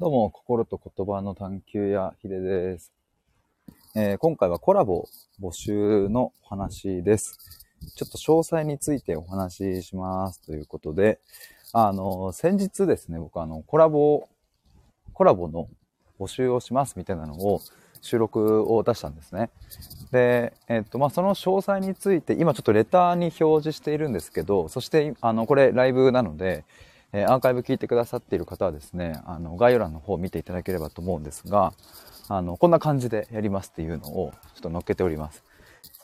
どうも、心と言葉の探求やヒデです、えー今回はコラボ募集のお話です。ちょっと詳細についてお話ししますということで、あの、先日ですね、僕あの、コラボ、コラボの募集をしますみたいなのを収録を出したんですね。で、えっと、まあ、その詳細について、今ちょっとレターに表示しているんですけど、そして、あの、これライブなので、えアーカイブ聞いてくださっている方はですね、あの、概要欄の方を見ていただければと思うんですが、あの、こんな感じでやりますっていうのをちょっと載っけております。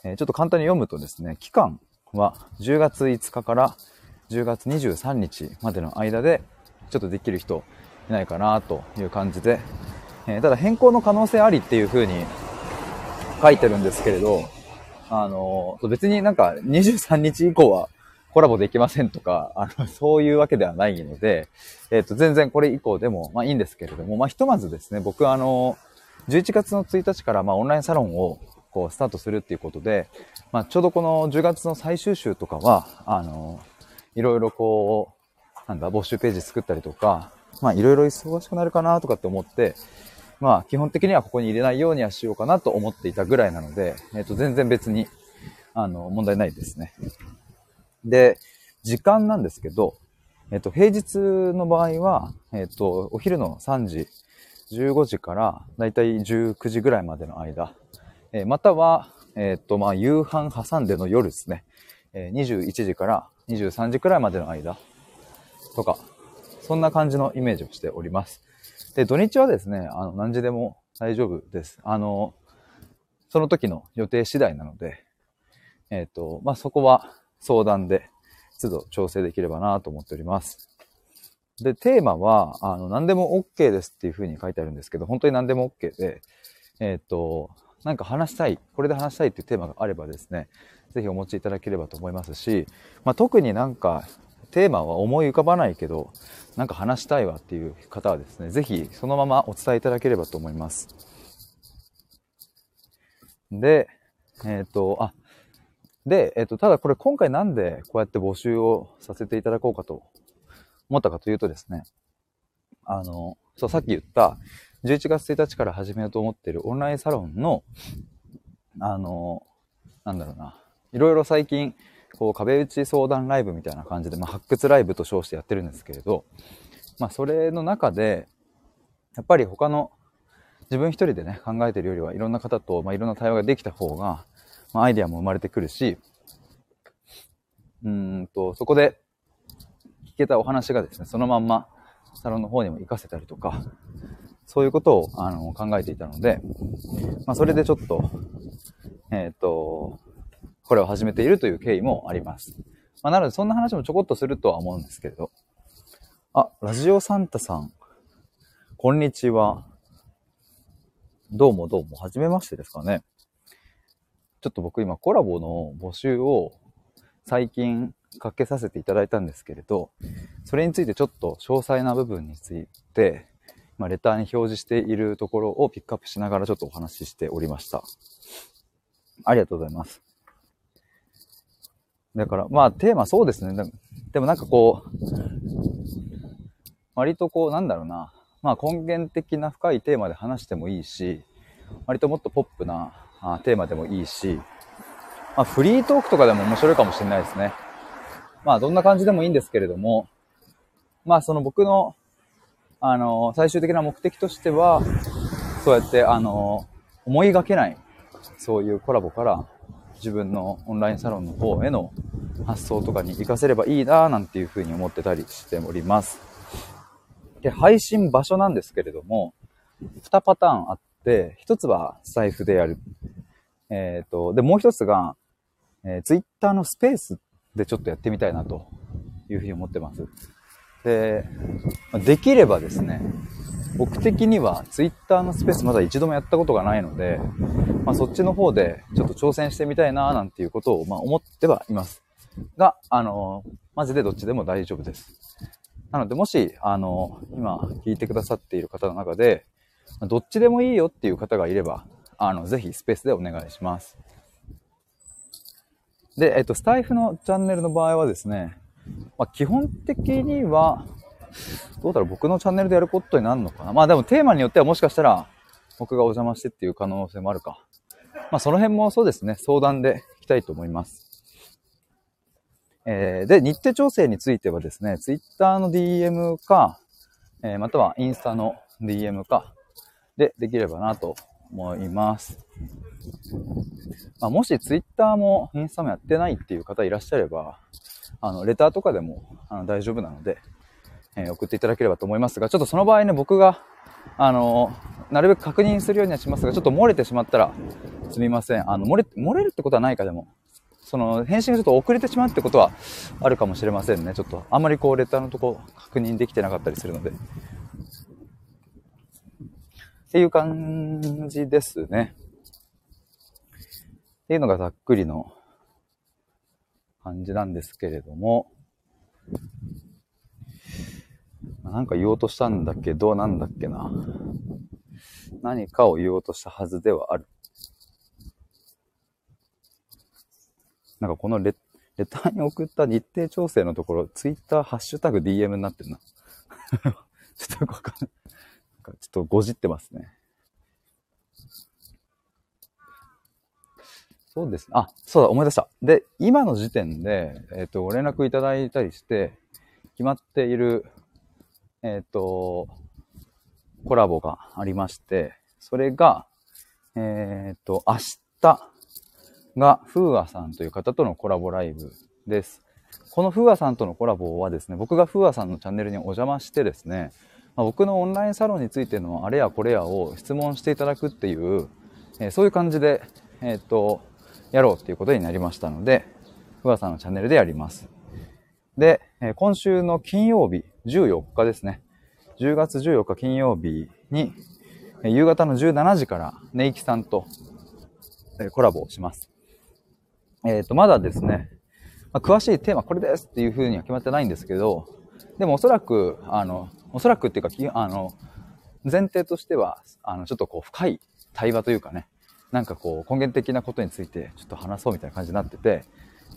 えちょっと簡単に読むとですね、期間は10月5日から10月23日までの間で、ちょっとできる人いないかなという感じで、えただ変更の可能性ありっていう風に書いてるんですけれど、あの、別になんか23日以降はコラボできませんとか、あの、そういうわけではないので、えっ、と、全然これ以降でも、まあいいんですけれども、まあひとまずですね、僕あの、11月の1日からまあオンラインサロンをこうスタートするっていうことで、まあちょうどこの10月の最終週とかは、あの、いろいろこう、なんだ、募集ページ作ったりとか、まあいろいろ忙しくなるかなとかって思って、まあ基本的にはここに入れないようにはしようかなと思っていたぐらいなので、えっ、と全然別に、あの、問題ないですね。で、時間なんですけど、えっ、と、平日の場合は、えっ、と、お昼の3時、15時からだいたい19時ぐらいまでの間、えーまたは、えっ、と、まあ、夕飯挟んでの夜ですね、えー21時から23時くらいまでの間とか、そんな感じのイメージをしております。で、土日はですね、あの、何時でも大丈夫です。あの、その時の予定次第なので、えっ、と、まあ、そこは相談で、都度調整できればなと思っております。で、テーマは、あの、何でも OK ですっていう風に書いてあるんですけど、本当に何でも OK で、えっ、と、なんか話したい、これで話したいっていうテーマがあればですね、ぜひお持ちいただければと思いますし、まあ、特になんかテーマは思い浮かばないけど、なんか話したいわっていう方はですね、ぜひそのままお伝えいただければと思います。で、えっ、と、あ、で、えっ、と、ただこれ今回なんでこうやって募集をさせていただこうかと思ったかというとですね、あの、そう、さっき言った11月1日から始めようと思っているオンラインサロンの、あの、なんだろうな、いろいろ最近、こう壁打ち相談ライブみたいな感じで、まあ、発掘ライブと称してやってるんですけれど、まあ、それの中で、やっぱり他の自分一人でね、考えてるよりはいろんな方と、まあ、いろんな対話ができた方が、まあ、アイデアも生まれてくるし、うんと、そこで聞けたお話がですね、そのまんまサロンの方にも活かせたりとか、そういうことをあの考えていたので、まあ、それでちょっと、えっ、と、これを始めているという経緯もあります。まあ、なので、そんな話もちょこっとするとは思うんですけれど。あ、ラジオサンタさん、こんにちは。どうもどうも、はじめましてですかね。ちょっと僕今コラボの募集を最近かけさせていただいたんですけれど、それについてちょっと詳細な部分について、まあ、レターに表示しているところをピックアップしながらちょっとお話ししておりました。ありがとうございます。だから、まあテーマそうですね。でもでもなんかこう、割とこう、なんだろうな。まあ根源的な深いテーマで話してもいいし、割ともっとポップなあテーマでもいいし、まあフリートークとかでも面白いかもしれないですね。まあどんな感じでもいいんですけれども、まあその僕の、あの、最終的な目的としては、そうやって、あの、思いがけない、そういうコラボから自分のオンラインサロンの方への発想とかに活かせればいいななんていうふうに思ってたりしております。で、配信場所なんですけれども、2パターンあって、1つはスタイフでやる。えっ、と、で、もう1つが、えー、Twitter のスペースでちょっとやってみたいなというふうに思ってます。で、できればですね、僕的には Twitter のスペースまだ一度もやったことがないので、まあ、そっちの方でちょっと挑戦してみたいななんていうことをまあ思ってはいます。が、あの、マジでどっちでも大丈夫です。なので、もし、あの、今聞いてくださっている方の中で、どっちでもいいよっていう方がいれば、あの、ぜひスペースでお願いします。で、えっと、スタイフのチャンネルの場合はですね、まあ、基本的には、どうだろう、僕のチャンネルでやることになるのかな？まあでもテーマによってはもしかしたら、僕がお邪魔してっていう可能性もあるか。まあその辺もそうですね、相談でいきたいと思います。えー、で、日程調整についてはですね、Twitter の DM か、えー、またはインスタの DM か、で、できればなと思います。まあ、もし Twitter もインスタもやってないっていう方いらっしゃれば、あの、レターとかでもあの大丈夫なので、えー、送っていただければと思いますが、ちょっとその場合ね、僕が、あの、なるべく確認するようにはしますが、ちょっと漏れてしまったら、すみません。あの、漏れ、漏れるってことはないかでも、その、返信がちょっと遅れてしまうってことはあるかもしれませんね。ちょっと、あんまりこう、レターのとこ確認できてなかったりするので。っていう感じですね。っていうのがざっくりの感じなんですけれども、なんか言おうとしたんだけど、なんだっけな。何かを言おうとしたはずではある。なんかこのレレターに送った日程調整のところ、ツイッターハッシュタグ DM になってるな。ちょっとよくわかんない。ちょっとごじってますね。そうですね。あ、そうだ、思い出した。で、今の時点で、えっ、ー、と、ご連絡いただいたりして、決まっている、えっ、ー、と、コラボがありまして、それが、えっ、ー、と、明日が、フーアさんという方とのコラボライブです。このフーアさんとのコラボはですね、僕がフーアさんのチャンネルにお邪魔してですね、まあ、僕のオンラインサロンについてのあれやこれやを質問していただくっていう、えー、そういう感じで、えっ、と、やろうっていうことになりましたので、ふわさんのチャンネルでやります。で、え今週の金曜日、14日ですね。10月14日金曜日にえ、夕方の17時からネイキさんとえコラボをします。えっ、と、まだですね、まあ、詳しいテーマこれですっていうふうには決まってないんですけど、でもおそらく、あの、おそらくっていうか、あの、前提としては、あの、ちょっとこう深い対話というかね、なんかこう根源的なことについてちょっと話そうみたいな感じになってて、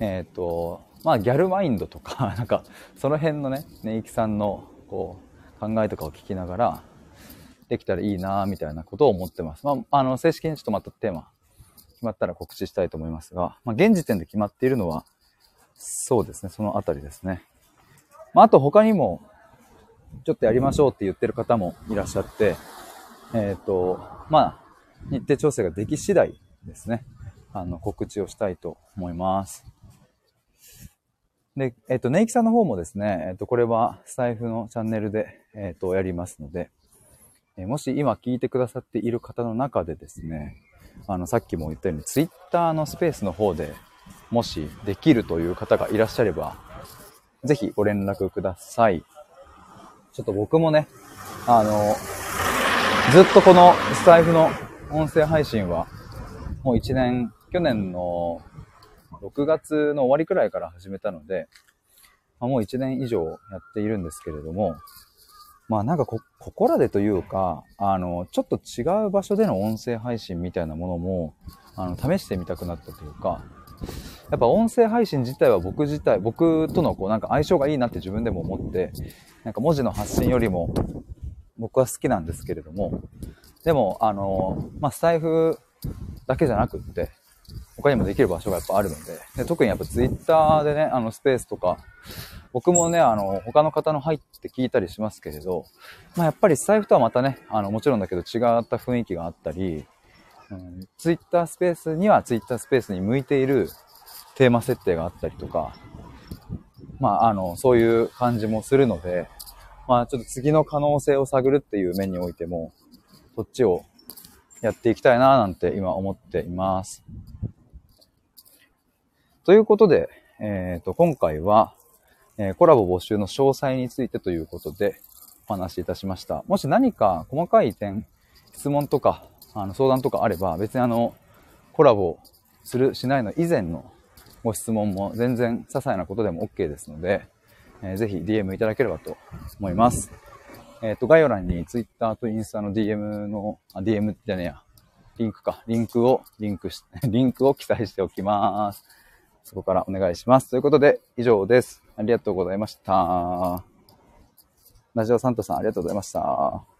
えっ、ー、と、まあギャルマインドとか、なんかその辺のね、ねいきさんのこう考えとかを聞きながら、できたらいいなみたいなことを思ってます。まあ、あの、正式にちょっとまたテーマ決まったら告知したいと思いますが、まあ、現時点で決まっているのは、そうですね、そのあたりですね。まあ、あと他にも、ちょっとやりましょうって言ってる方もいらっしゃって、えっ、ー、と、まあ、日程調整ができ次第ですね、あの、告知をしたいと思います。で、えっ、と、ネイキさんの方もですね、えっ、と、これはスタイフのチャンネルで、えっ、と、やりますので、えもし今聞いてくださっている方の中でですね、あの、さっきも言ったように、ツイッターのスペースの方でもしできるという方がいらっしゃれば、ぜひご連絡ください。ちょっと僕もね、あの、ずっとこのスタイフの音声配信は、もう1年、去年の6月の終わりくらいから始めたので、まあ、もう1年以上やっているんですけれども、まあなんかこ、ここらでというか、あの、ちょっと違う場所での音声配信みたいなものも、あの、試してみたくなったというか、やっぱ音声配信自体は僕自体、僕とのこうなんか相性がいいなって自分でも思って、なんか文字の発信よりも僕は好きなんですけれども、でも、あの、まあ、スタイフだけじゃなくって、他にもできる場所がやっぱあるので、で特にやっぱツイッターでね、あのスペースとか、僕もね、あの、他の方の入って聞いたりしますけれど、まあ、やっぱりスタイフとはまたね、あの、もちろんだけど違った雰囲気があったり、うん、ツイッタースペースにはツイッタースペースに向いているテーマ設定があったりとか、まあ、あの、そういう感じもするので、まあ、ちょっと次の可能性を探るっていう面においても、こっちをやっていきたいななんて今思っています。ということで、えっ、ー、と、今回は、えー、コラボ募集の詳細についてということでお話しいたしました。もし何か細かい点、質問とか、あの、相談とかあれば、別にあの、コラボする、しないの以前のご質問も全然些細なことでも OK ですので、えー、ぜひ DM いただければと思います。えっ、ー、と、概要欄に Twitter とインスタの DM の、あ、DM じゃねえや。リンクか。リンクを、リンクし、リンクを記載しておきます。そこからお願いします。ということで、以上です。ありがとうございました。ラジオサンタさんありがとうございました。